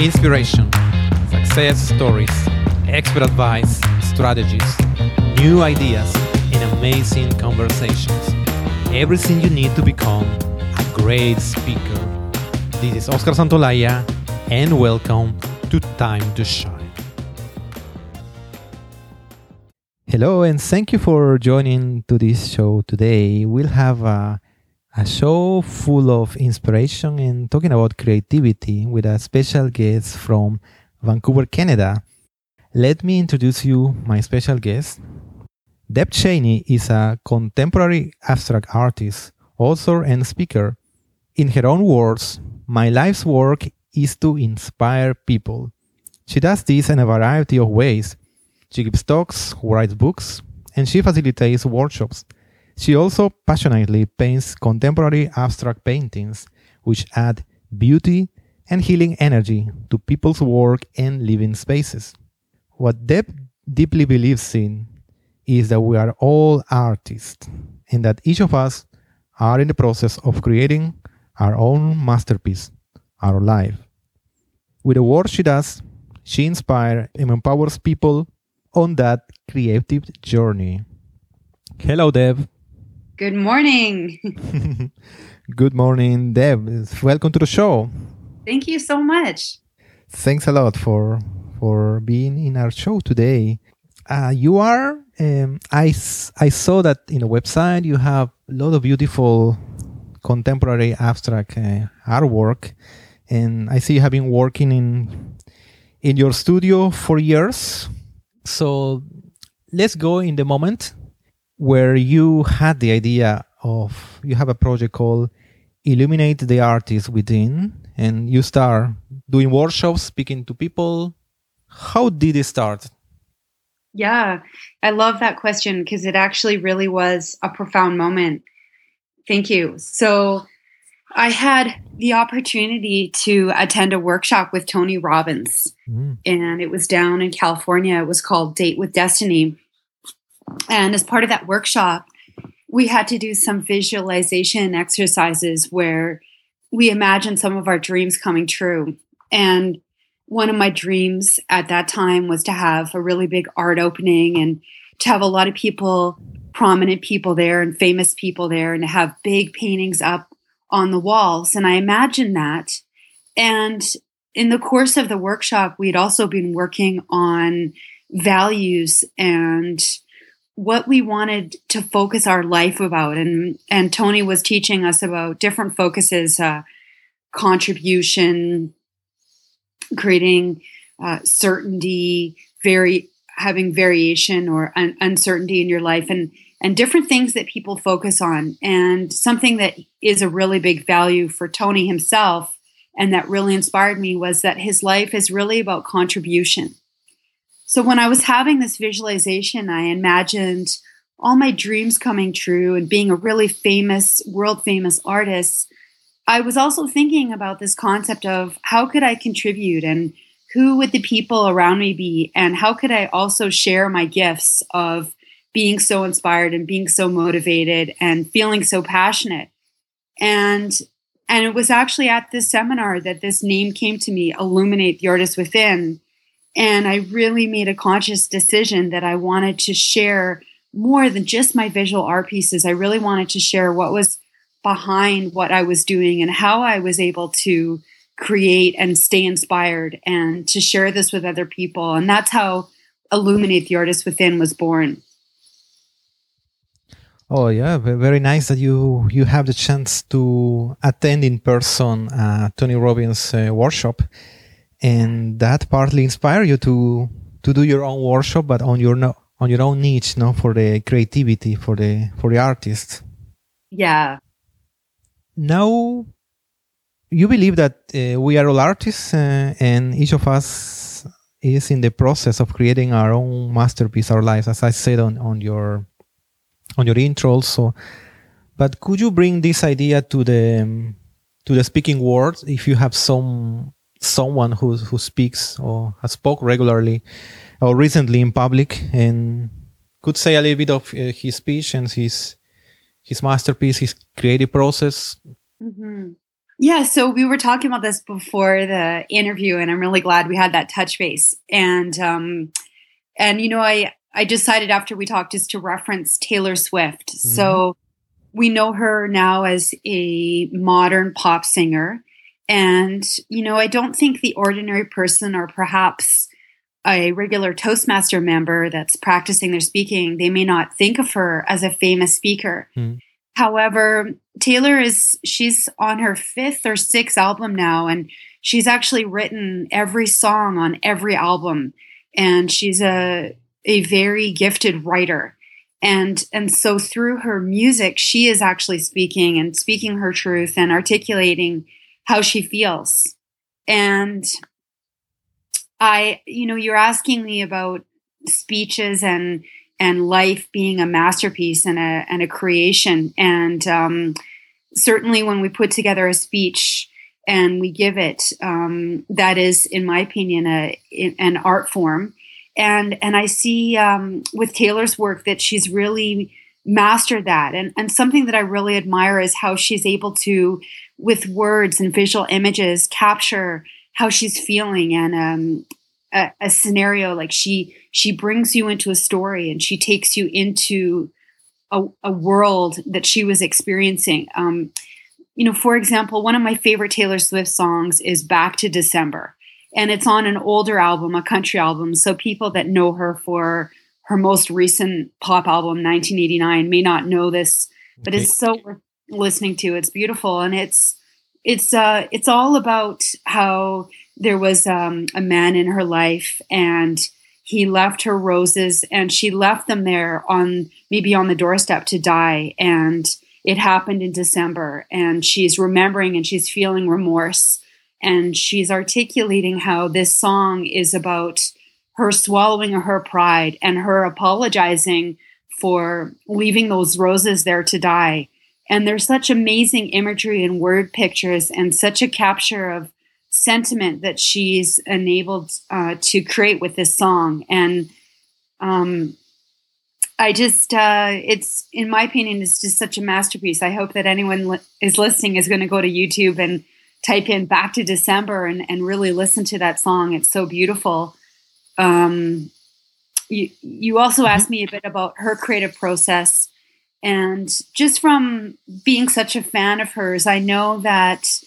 Inspiration, success stories, expert advice, strategies, new ideas, and amazing conversations. Everything you need to become a great speaker. This is Oscar Santolaya, and welcome to Time to Shine. Hello, and thank you for joining to this show today. We'll have a a show full of inspiration and talking about creativity with a special guest from Vancouver, Canada. Let me introduce you my special guest. Deb Chaney is a contemporary abstract artist, author, and speaker. In her own words, my life's work is to inspire people. She does this in a variety of ways. She gives talks, writes books, and she facilitates workshops she also passionately paints contemporary abstract paintings, which add beauty and healing energy to people's work and living spaces. What Deb deeply believes in is that we are all artists and that each of us are in the process of creating our own masterpiece, our life. With the work she does, she inspires and empowers people on that creative journey. Hello, Deb. Good morning. Good morning, Deb. Welcome to the show. Thank you so much. Thanks a lot for for being in our show today. Uh, you are. Um, I I saw that in the website you have a lot of beautiful contemporary abstract uh, artwork, and I see you have been working in in your studio for years. So let's go in the moment where you had the idea of you have a project called illuminate the artist within and you start doing workshops speaking to people. How did it start? Yeah i love that question because it actually really was a profound moment. Thank you. So i had the opportunity to attend a workshop with tony robbins mm. and it was down in california. It was called date with destiny and as part of that workshop, we had to do some visualization exercises where we imagined some of our dreams coming true. And one of my dreams at that time was to have a really big art opening and to have a lot of people, prominent people there and famous people there, and to have big paintings up on the walls. And I imagined that. And in the course of the workshop, we'd also been working on values and what we wanted to focus our life about. And and tony was teaching us about different focuses uh, contribution creating uh, certainty very having variation or un- uncertainty in your life and and different things that people focus on. And something that is a really big value for tony himself and that really inspired me was that his life is really about contribution so when I was having this visualization, I imagined all my dreams coming true and being a really famous, world famous artist. I was also thinking about this concept of how could I contribute and who would the people around me be and how could I also share my gifts of being so inspired and being so motivated and feeling so passionate. And and it was actually at this seminar that this name came to me, Illuminate the Artist Within and I really made a conscious decision that I wanted to share more than just my visual art pieces. I really wanted to share what was behind what I was doing and how I was able to create and stay inspired and to share this with other people. And that's how Illuminate the Artist Within was born. Oh yeah, very nice that you you have the chance to attend in person uh, Tony Robbins uh, workshop and that partly inspire you to to do your own workshop but on your no, on your own niche no for the creativity for the for the artist yeah. Now you believe that uh, we are all artists uh, and each of us is in the process of creating our own masterpiece our lives as i said on, on your on your intro also. But could you bring this idea to the to the speaking world if you have some someone who who speaks or has spoke regularly or recently in public and could say a little bit of uh, his speech and his his masterpiece, his creative process. Mm-hmm. Yeah, so we were talking about this before the interview, and I'm really glad we had that touch base. And um, and you know, I I decided after we talked just to reference Taylor Swift. Mm-hmm. So we know her now as a modern pop singer, and you know, I don't think the ordinary person, or perhaps a regular Toastmaster member that's practicing their speaking, they may not think of her as a famous speaker. Mm. However, Taylor is she's on her fifth or sixth album now, and she's actually written every song on every album, and she's a a very gifted writer. And and so through her music, she is actually speaking and speaking her truth and articulating how she feels. And I, you know, you're asking me about speeches and and life being a masterpiece and a and a creation. And um, certainly, when we put together a speech and we give it, um, that is, in my opinion, a an art form. And and I see um, with Taylor's work that she's really mastered that. And and something that I really admire is how she's able to, with words and visual images, capture how she's feeling and um, a, a, scenario like she she brings you into a story and she takes you into a, a world that she was experiencing um, you know for example one of my favorite taylor swift songs is back to december and it's on an older album a country album so people that know her for her most recent pop album 1989 may not know this but okay. it's so worth listening to it's beautiful. And it's it's uh it's all about how there was um, a man in her life and he left her roses and she left them there on maybe on the doorstep to die. And it happened in december and she's remembering and she's feeling remorse. And she's articulating how this song is about her swallowing her pride and her apologizing for leaving those roses there to die and there's such amazing imagery and word pictures and such a capture of sentiment that she's enabled uh, to create with this song. And um, I just, uh, it's, in my opinion, it's just such a masterpiece. I hope that anyone li- is listening is going to go to YouTube and type in Back to December and, and really listen to that song. It's so beautiful. Um, you, you also mm-hmm. asked me a bit about her creative process. And just from being such a fan of hers, I know that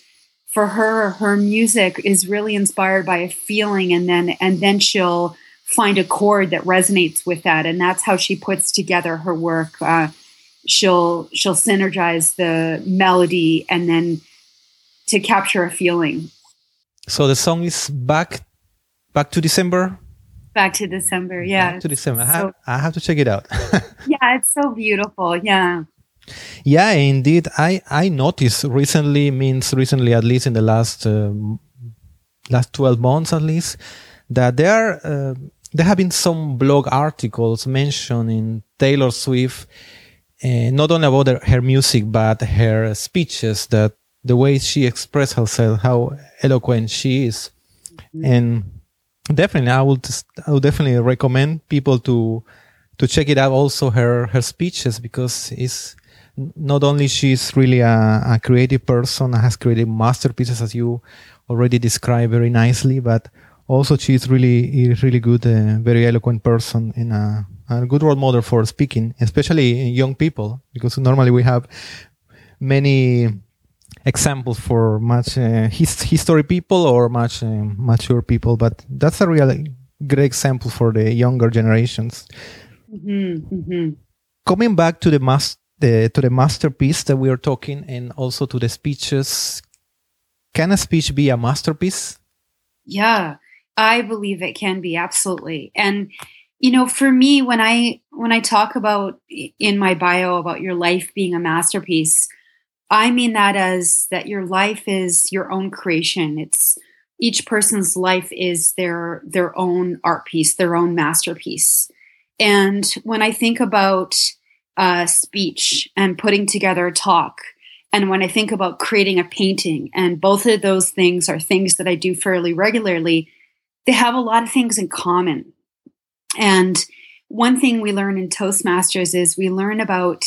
for her, her music is really inspired by a feeling, and then and then she'll find a chord that resonates with that, and that's how she puts together her work. Uh, she'll she'll synergize the melody and then to capture a feeling. So the song is back back to December. Back to December, yeah. Back to December. I have, I have to check it out. yeah, it's so beautiful. Yeah. Yeah, indeed. I I noticed recently means recently at least in the last uh, last twelve months at least that there uh, there have been some blog articles mentioning Taylor Swift, uh, not only about her, her music but her speeches, that the way she expressed herself, how eloquent she is, mm-hmm. and definitely I would I would definitely recommend people to to check it out. Also her her speeches because it's not only she's really a, a creative person, has created masterpieces as you already described very nicely, but also she's really really good, uh, very eloquent person and a, a, good role model for speaking, especially young people, because normally we have many examples for much uh, his, history people or much uh, mature people, but that's a really great example for the younger generations. Mm-hmm, mm-hmm. Coming back to the mas- the to the masterpiece that we are talking and also to the speeches can a speech be a masterpiece yeah i believe it can be absolutely and you know for me when i when i talk about in my bio about your life being a masterpiece i mean that as that your life is your own creation it's each person's life is their their own art piece their own masterpiece and when i think about uh, speech and putting together a talk. And when I think about creating a painting, and both of those things are things that I do fairly regularly, they have a lot of things in common. And one thing we learn in Toastmasters is we learn about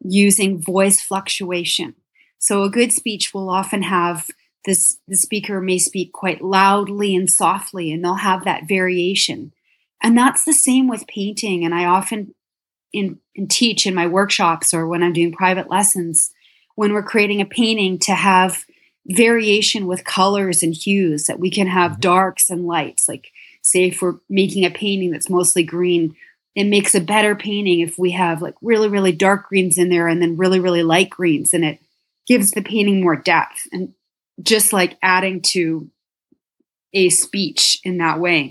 using voice fluctuation. So a good speech will often have this the speaker may speak quite loudly and softly and they'll have that variation. And that's the same with painting and I often in, in teach in my workshops or when I'm doing private lessons when we're creating a painting to have variation with colors and hues that we can have mm-hmm. darks and lights like say if we're making a painting that's mostly green it makes a better painting if we have like really really dark greens in there and then really really light greens and it gives the painting more depth and just like adding to a speech in that way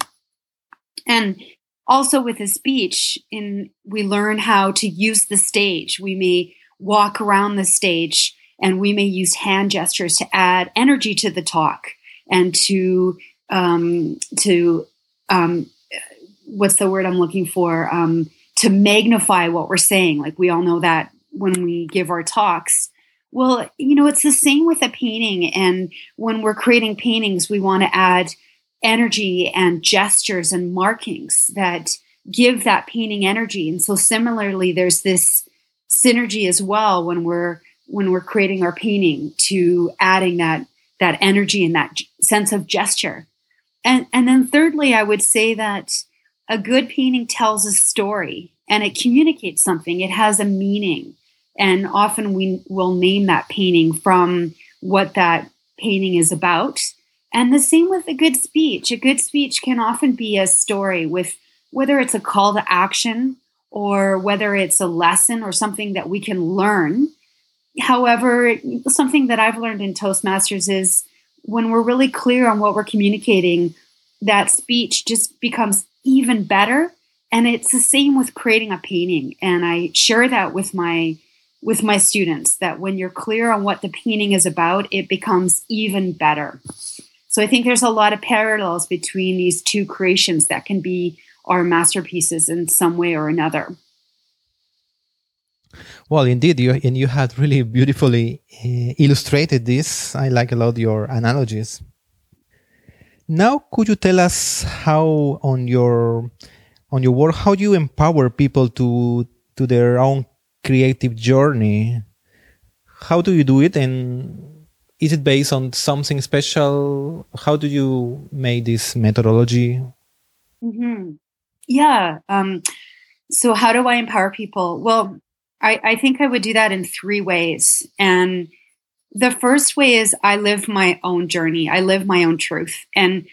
and also with a speech in we learn how to use the stage we may walk around the stage and we may use hand gestures to add energy to the talk and to um, to um, what's the word I'm looking for um, to magnify what we're saying. Like we all know that when we give our talks. Well, you know, it's the same with a painting. And when we're creating paintings, we want to add energy and gestures and markings that give that painting energy. And so similarly, there's this synergy as well when we're when we're creating our painting to adding that that energy and that sense of gesture. And and then thirdly, I would say that a good painting tells a story and it communicates something. It has a meaning. And often we will name that painting from what that painting is about. And the same with a good speech. A good speech can often be a story with whether it's a call to action or whether it's a lesson or something that we can learn. However, something that I've learned in Toastmasters is when we're really clear on what we're communicating, that speech just becomes even better. And it's the same with creating a painting. And I share that with my with my students that when you're clear on what the painting is about, it becomes even better. So I think there's a lot of parallels between these two creations that can be our masterpieces in some way or another. Well, indeed, you and you had really beautifully uh, illustrated this. I like a lot your analogies. Now, could you tell us how on your on your work how you empower people to to their own creative journey? How do you do it, and is it based on something special? How do you make this methodology? Mm -hmm. Yeah. Um, so, how do I empower people? Well, I, I think I would do that in three ways. And the first way is I live my own journey, I live my own truth. And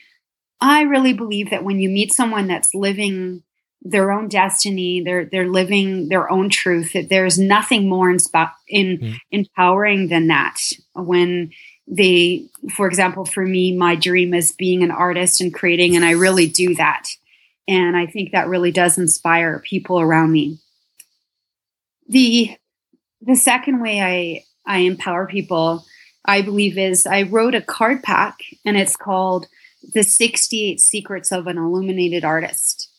I really believe that when you meet someone that's living their own destiny, they're they're living their own truth. That there's nothing more insp- in mm. empowering than that. When they, for example, for me, my dream is being an artist and creating, and I really do that. And I think that really does inspire people around me. The the second way I, I empower people, I believe, is I wrote a card pack and it's called The 68 Secrets of an Illuminated Artist.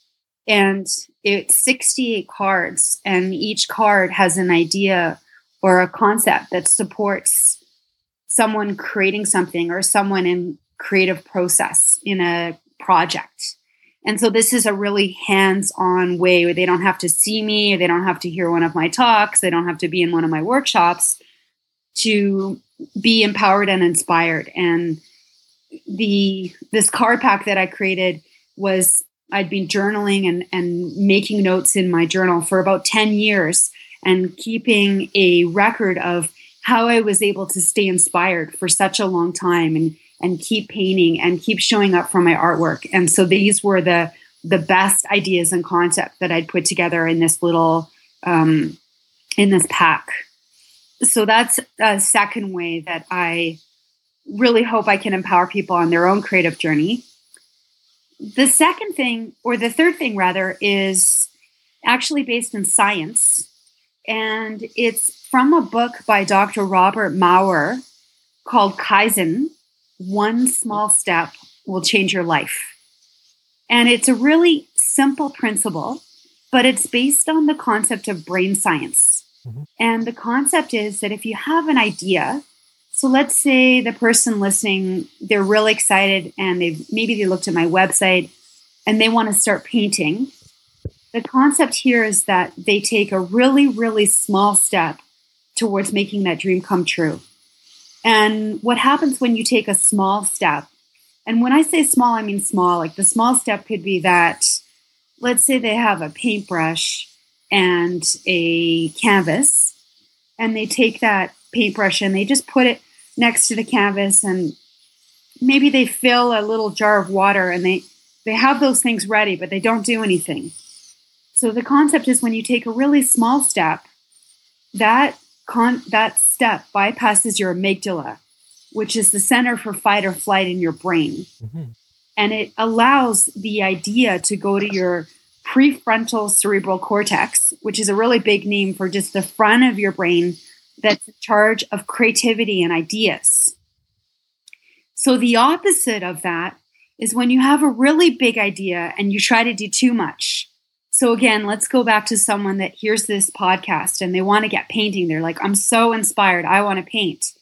And it's 68 cards, and each card has an idea or a concept that supports someone creating something or someone in creative process in a project. And so this is a really hands-on way where they don't have to see me, they don't have to hear one of my talks, they don't have to be in one of my workshops to be empowered and inspired. And the this card pack that I created was I'd been journaling and, and making notes in my journal for about 10 years and keeping a record of how I was able to stay inspired for such a long time and and keep painting and keep showing up for my artwork. And so these were the the best ideas and concept that I'd put together in this little um, in this pack. So that's a second way that I really hope I can empower people on their own creative journey. The second thing, or the third thing rather, is actually based in science. And it's from a book by Dr. Robert Maurer called Kaizen one small step will change your life. And it's a really simple principle, but it's based on the concept of brain science. Mm-hmm. And the concept is that if you have an idea, so let's say the person listening, they're really excited and they've maybe they looked at my website and they want to start painting. The concept here is that they take a really, really small step towards making that dream come true. And what happens when you take a small step? And when I say small, I mean small. Like the small step could be that, let's say they have a paintbrush and a canvas, and they take that paintbrush and they just put it next to the canvas and maybe they fill a little jar of water and they they have those things ready but they don't do anything so the concept is when you take a really small step that con- that step bypasses your amygdala which is the center for fight or flight in your brain mm-hmm. and it allows the idea to go to your prefrontal cerebral cortex which is a really big name for just the front of your brain that's in charge of creativity and ideas so the opposite of that is when you have a really big idea and you try to do too much. So again, let's go back to someone that hears this podcast and they want to get painting. They're like, I'm so inspired. I want to paint.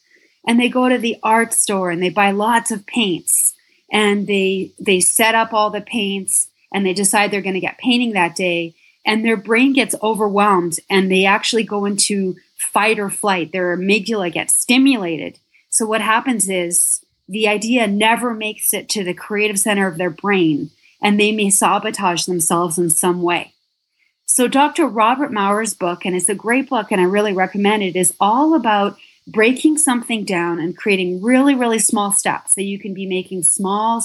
And they go to the art store and they buy lots of paints and they they set up all the paints and they decide they're going to get painting that day and their brain gets overwhelmed and they actually go into fight or flight. Their amygdala gets stimulated. So what happens is the idea never makes it to the creative center of their brain and they may sabotage themselves in some way. So, Dr. Robert Maurer's book, and it's a great book and I really recommend it, is all about breaking something down and creating really, really small steps so you can be making small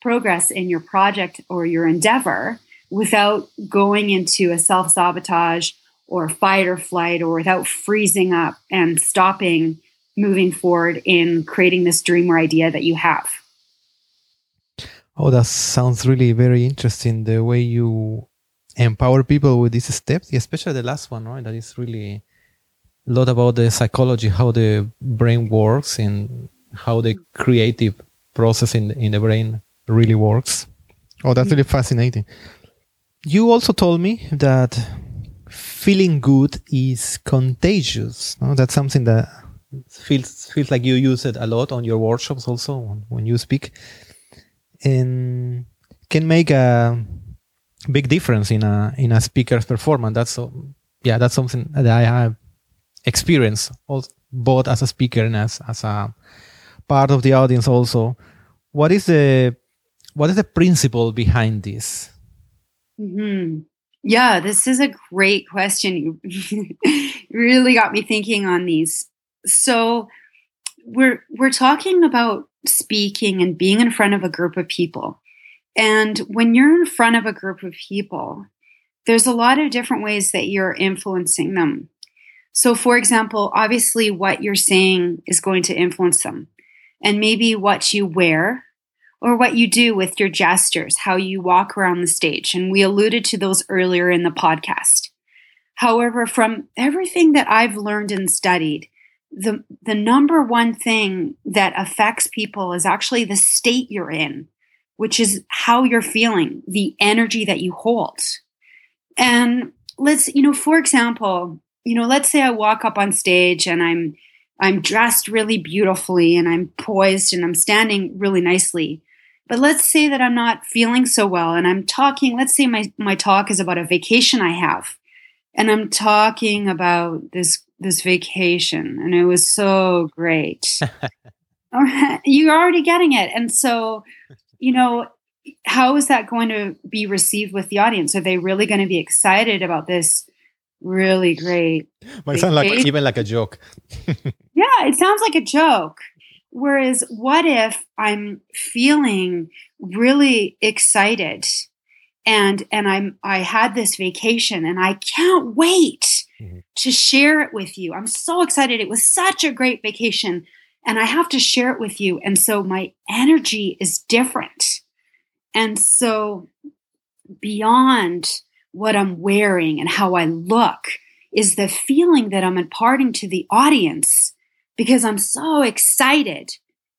progress in your project or your endeavor without going into a self sabotage or fight or flight or without freezing up and stopping moving forward in creating this dream or idea that you have. Oh, that sounds really very interesting. The way you empower people with these steps, especially the last one, right? That is really a lot about the psychology, how the brain works, and how the creative process in in the brain really works. Oh, that's mm-hmm. really fascinating. You also told me that feeling good is contagious. No? That's something that feels feels like you use it a lot on your workshops also when you speak and can make a big difference in a in a speaker's performance that's so yeah that's something that i have experienced both as a speaker and as as a part of the audience also what is the what is the principle behind this mm-hmm. Yeah this is a great question you really got me thinking on these so we're we're talking about speaking and being in front of a group of people. And when you're in front of a group of people, there's a lot of different ways that you're influencing them. So, for example, obviously, what you're saying is going to influence them, and maybe what you wear or what you do with your gestures, how you walk around the stage. And we alluded to those earlier in the podcast. However, from everything that I've learned and studied, the the number one thing that affects people is actually the state you're in which is how you're feeling the energy that you hold and let's you know for example you know let's say i walk up on stage and i'm i'm dressed really beautifully and i'm poised and i'm standing really nicely but let's say that i'm not feeling so well and i'm talking let's say my my talk is about a vacation i have and i'm talking about this this vacation and it was so great. You're already getting it. And so, you know, how is that going to be received with the audience? Are they really going to be excited about this really great? Might sound like even like a joke. yeah, it sounds like a joke. Whereas, what if I'm feeling really excited and and I'm I had this vacation and I can't wait mm-hmm. to share it with you. I'm so excited. It was such a great vacation and I have to share it with you. And so my energy is different. And so beyond what I'm wearing and how I look is the feeling that I'm imparting to the audience because I'm so excited.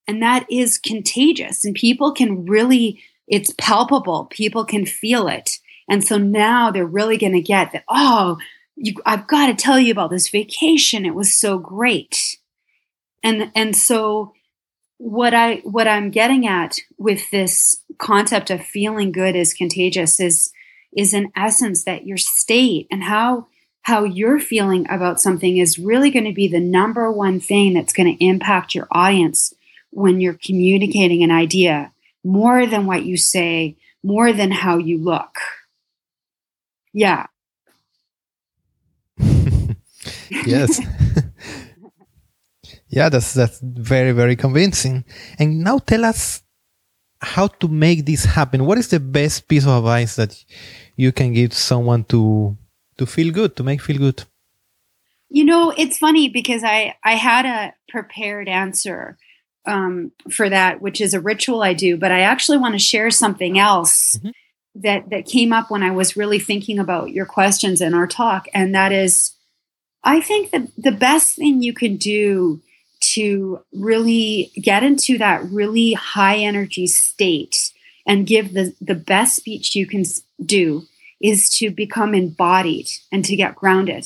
And that is contagious. And people can really, it's palpable. People can feel it. And so now they're really going to get that, oh, you, I've got to tell you about this vacation. It was so great. And, and so what I, what I'm getting at with this concept of feeling good is contagious is, is in essence that your state and how, how you're feeling about something is really going to be the number one thing that's going to impact your audience when you're communicating an idea more than what you say, more than how you look. Yeah. yes. yeah, that's that's very very convincing. And now tell us how to make this happen. What is the best piece of advice that you can give someone to to feel good, to make feel good? You know, it's funny because I I had a prepared answer um, for that, which is a ritual I do, but I actually want to share something else mm-hmm. that that came up when I was really thinking about your questions in our talk, and that is, I think that the best thing you can do to really get into that really high energy state and give the the best speech you can do is to become embodied and to get grounded.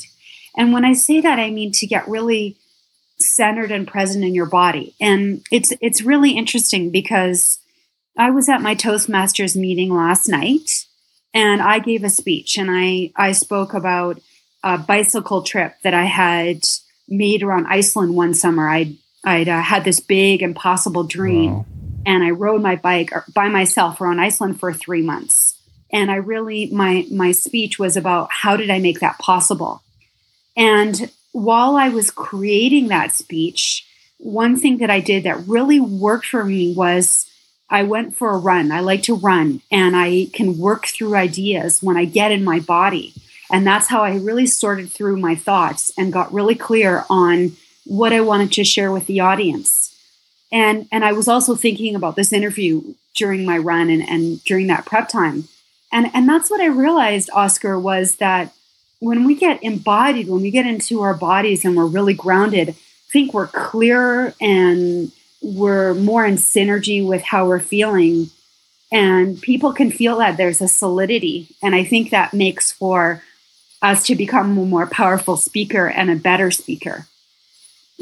And when I say that, I mean to get really centered and present in your body. And it's it's really interesting because I was at my Toastmasters meeting last night and I gave a speech and I I spoke about a bicycle trip that I had made around Iceland one summer. I'd I'd uh, had this big impossible dream wow. and I rode my bike by myself around Iceland for 3 months and I really my my speech was about how did I make that possible. And while I was creating that speech, one thing that I did that really worked for me was I went for a run. I like to run and I can work through ideas when I get in my body. And that's how I really sorted through my thoughts and got really clear on what I wanted to share with the audience. And and I was also thinking about this interview during my run and, and during that prep time. And and that's what I realized, Oscar, was that when we get embodied, when we get into our bodies and we're really grounded, I think we're clearer and we're more in synergy with how we're feeling. And people can feel that there's a solidity. And I think that makes for us to become a more powerful speaker and a better speaker.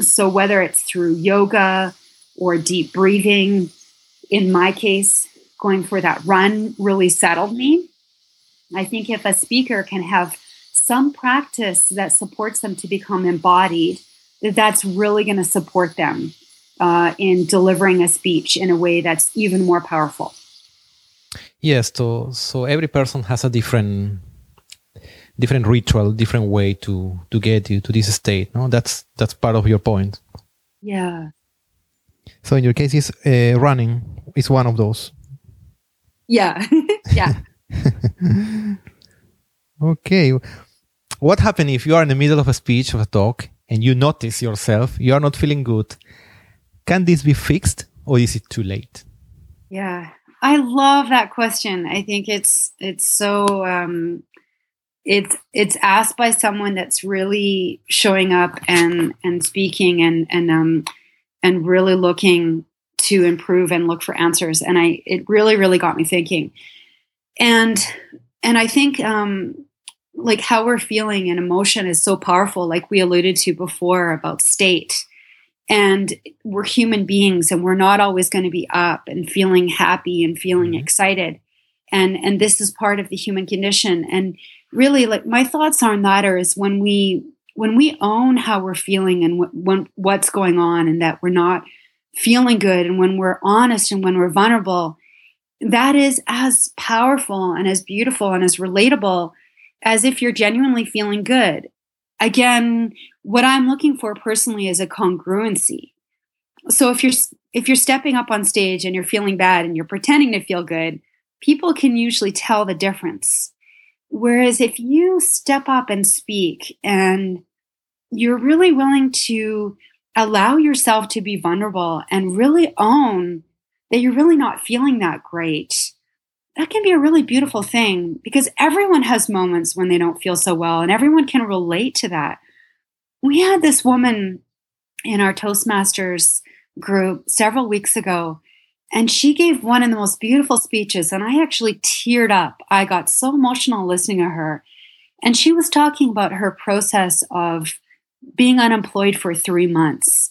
So, whether it's through yoga or deep breathing, in my case, going for that run really settled me. I think if a speaker can have some practice that supports them to become embodied, that that's really going to support them uh, in delivering a speech in a way that's even more powerful. Yes, so so every person has a different different ritual, different way to to get you to this state. No, that's that's part of your point. Yeah. So in your case, is uh, running is one of those. Yeah, yeah. okay. What happens if you are in the middle of a speech of a talk and you notice yourself you are not feeling good? Can this be fixed or is it too late? Yeah, I love that question. I think it's it's so um, it's it's asked by someone that's really showing up and and speaking and and um and really looking to improve and look for answers. And I, it really, really got me thinking. And, and I think, um, like how we're feeling and emotion is so powerful, like we alluded to before about state. And we're human beings and we're not always going to be up and feeling happy and feeling mm-hmm. excited. And, and this is part of the human condition. And really like my thoughts on that are is when we, when we own how we're feeling and when, what's going on and that we're not feeling good and when we're honest and when we're vulnerable, that is as powerful and as beautiful and as relatable as if you're genuinely feeling good. Again, what I'm looking for personally is a congruency. So if you're if you're stepping up on stage and you're feeling bad and you're pretending to feel good, people can usually tell the difference. Whereas if you step up and speak and you're really willing to allow yourself to be vulnerable and really own that you're really not feeling that great, that can be a really beautiful thing because everyone has moments when they don't feel so well and everyone can relate to that. We had this woman in our Toastmasters group several weeks ago, and she gave one of the most beautiful speeches. And I actually teared up. I got so emotional listening to her. And she was talking about her process of being unemployed for three months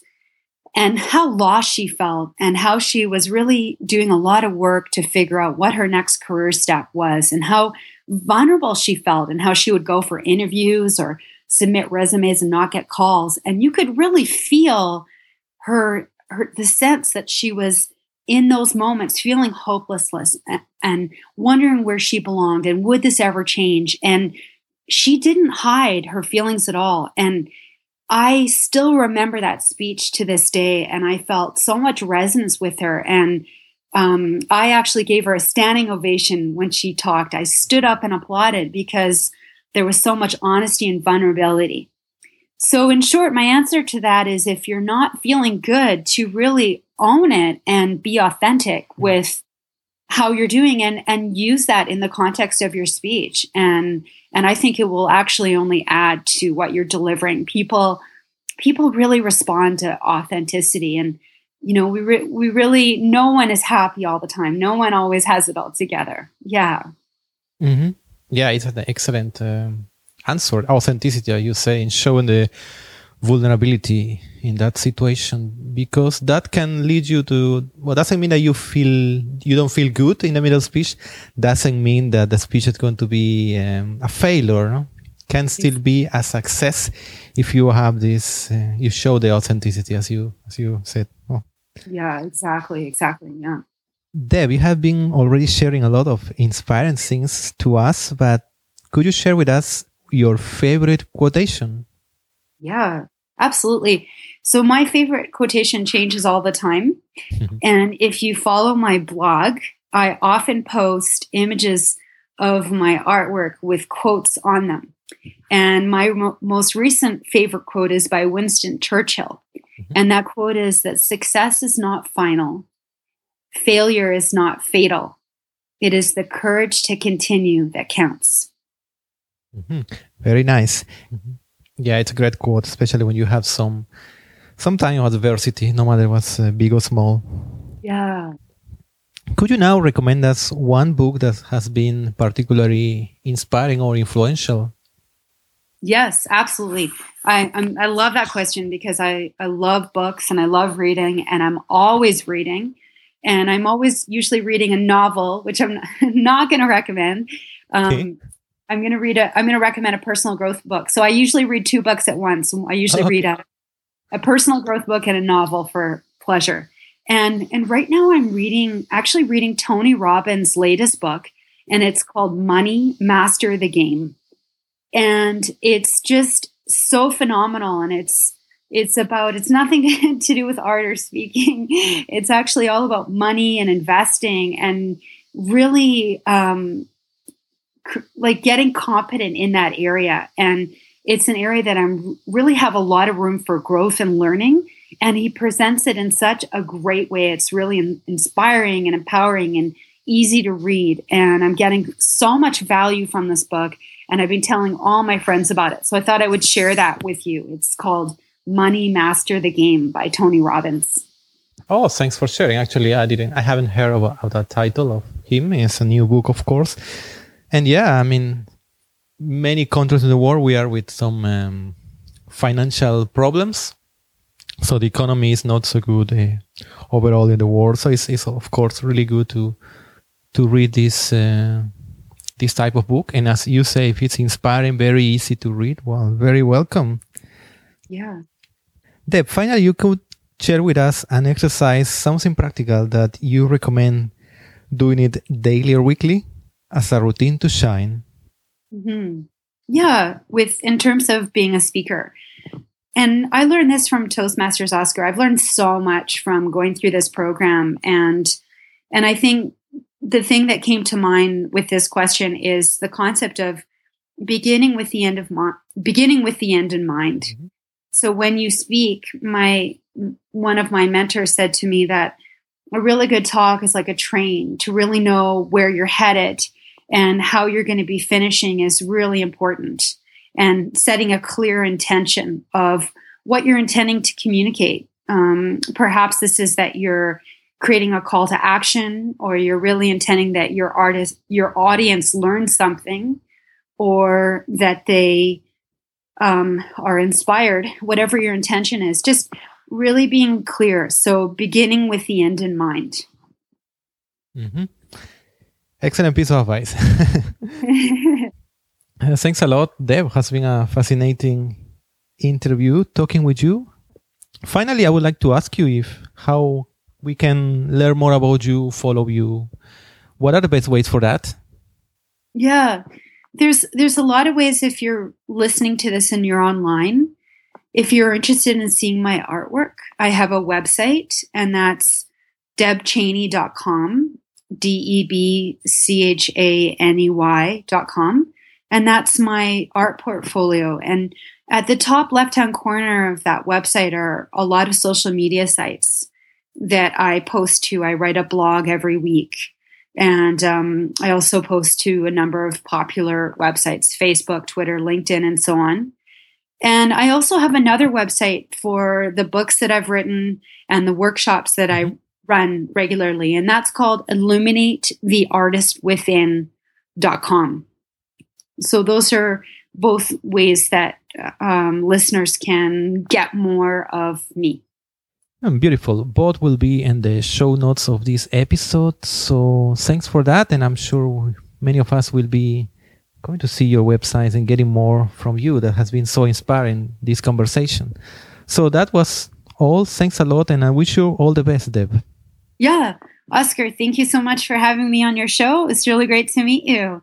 and how lost she felt and how she was really doing a lot of work to figure out what her next career step was and how vulnerable she felt and how she would go for interviews or submit resumes and not get calls. And you could really feel her, her the sense that she was in those moments feeling hopelessness and, and wondering where she belonged and would this ever change. And she didn't hide her feelings at all. And I still remember that speech to this day, and I felt so much resonance with her. And um, I actually gave her a standing ovation when she talked. I stood up and applauded because there was so much honesty and vulnerability. So, in short, my answer to that is if you're not feeling good, to really own it and be authentic with how you're doing and, and use that in the context of your speech. And, and I think it will actually only add to what you're delivering. People, people really respond to authenticity and, you know, we, re- we really, no one is happy all the time. No one always has it all together. Yeah. Mm-hmm. Yeah, it's an excellent um, answer. Authenticity, you say, in showing the vulnerability in that situation because that can lead you to well doesn't mean that you feel you don't feel good in the middle speech. Doesn't mean that the speech is going to be um, a failure no? can still be a success if you have this uh, you show the authenticity as you as you said. Oh. yeah exactly exactly yeah. Deb you have been already sharing a lot of inspiring things to us but could you share with us your favorite quotation yeah, absolutely. So my favorite quotation changes all the time. Mm-hmm. And if you follow my blog, I often post images of my artwork with quotes on them. And my mo- most recent favorite quote is by Winston Churchill. Mm-hmm. And that quote is that success is not final, failure is not fatal. It is the courage to continue that counts. Mm-hmm. Very nice. Mm-hmm. Yeah, it's a great quote, especially when you have some some time of adversity, no matter what's uh, big or small. Yeah. Could you now recommend us one book that has been particularly inspiring or influential? Yes, absolutely. I I'm, i love that question because I I love books and I love reading and I'm always reading, and I'm always usually reading a novel, which I'm not going to recommend. Um, okay. I'm going to read a, I'm going to recommend a personal growth book. So I usually read two books at once. I usually read a, a personal growth book and a novel for pleasure. And, and right now I'm reading, actually reading Tony Robbins' latest book, and it's called Money Master the Game. And it's just so phenomenal. And it's, it's about, it's nothing to do with art or speaking. It's actually all about money and investing and really, um, like getting competent in that area. And it's an area that i'm really have a lot of room for growth and learning. And he presents it in such a great way. It's really inspiring and empowering and easy to read. And i'm getting so much value from this book. And i've been telling all my friends about it. So i thought i would share that with you. It's called money master the game by tony robbins. Oh thanks for sharing. Actually i didn't i haven't heard about that title of him. It's a new book of course and yeah, I mean, many countries in the world we are with some um, financial problems, so the economy is not so good uh, overall in the world. So it's, it's of course really good to to read this uh, this type of book. And as you say, if it's inspiring, very easy to read, well, very welcome. Yeah. Deb, finally, you could share with us an exercise, something practical that you recommend doing it daily or weekly as a routine to shine? Mm-hmm. Yeah, with in terms of being a speaker. And I learned this from Toastmasters Oscar. I've learned so much from going through this program and and I think the thing that came to mind with this question is the concept of beginning with the end of mo- beginning with the end in mind. Mm-hmm. So when you speak, my one of my mentors said to me that a really good talk is like a train to really know where you're headed and how you're going to be finishing is really important. And setting a clear intention of what you're intending to communicate. Um, perhaps this is that you're creating a call to action, or you're really intending that your artist, your audience learns something, or that they um, are inspired. Whatever your intention is, just really being clear. So beginning with the end in mind. Mm-hmm. Excellent piece of advice. Uh, thanks a lot, Deb. Has been a fascinating interview talking with you. Finally, I would like to ask you if how we can learn more about you, follow you. What are the best ways for that? Yeah, there's there's a lot of ways if you're listening to this and you're online. If you're interested in seeing my artwork, I have a website and that's debchaney.com, D E B C H A N E Y.com. And that's my art portfolio. And at the top left hand corner of that website are a lot of social media sites that I post to. I write a blog every week. And um, I also post to a number of popular websites Facebook, Twitter, LinkedIn, and so on. And I also have another website for the books that I've written and the workshops that I run regularly, and that's called illuminatetheartistwithin.com. So those are both ways that um, listeners can get more of me. Um, beautiful. Both will be in the show notes of this episode. So thanks for that. And I'm sure many of us will be going to see your websites and getting more from you that has been so inspiring this conversation. So that was all. Thanks a lot. And I wish you all the best, Deb. Yeah. Oscar, thank you so much for having me on your show. It's really great to meet you.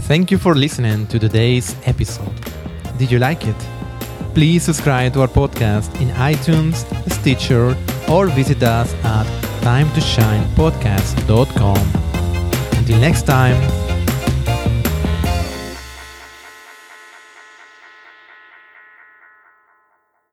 Thank you for listening to today's episode. Did you like it? Please subscribe to our podcast in iTunes, Stitcher, or visit us at timetoshinepodcast.com. Until next time,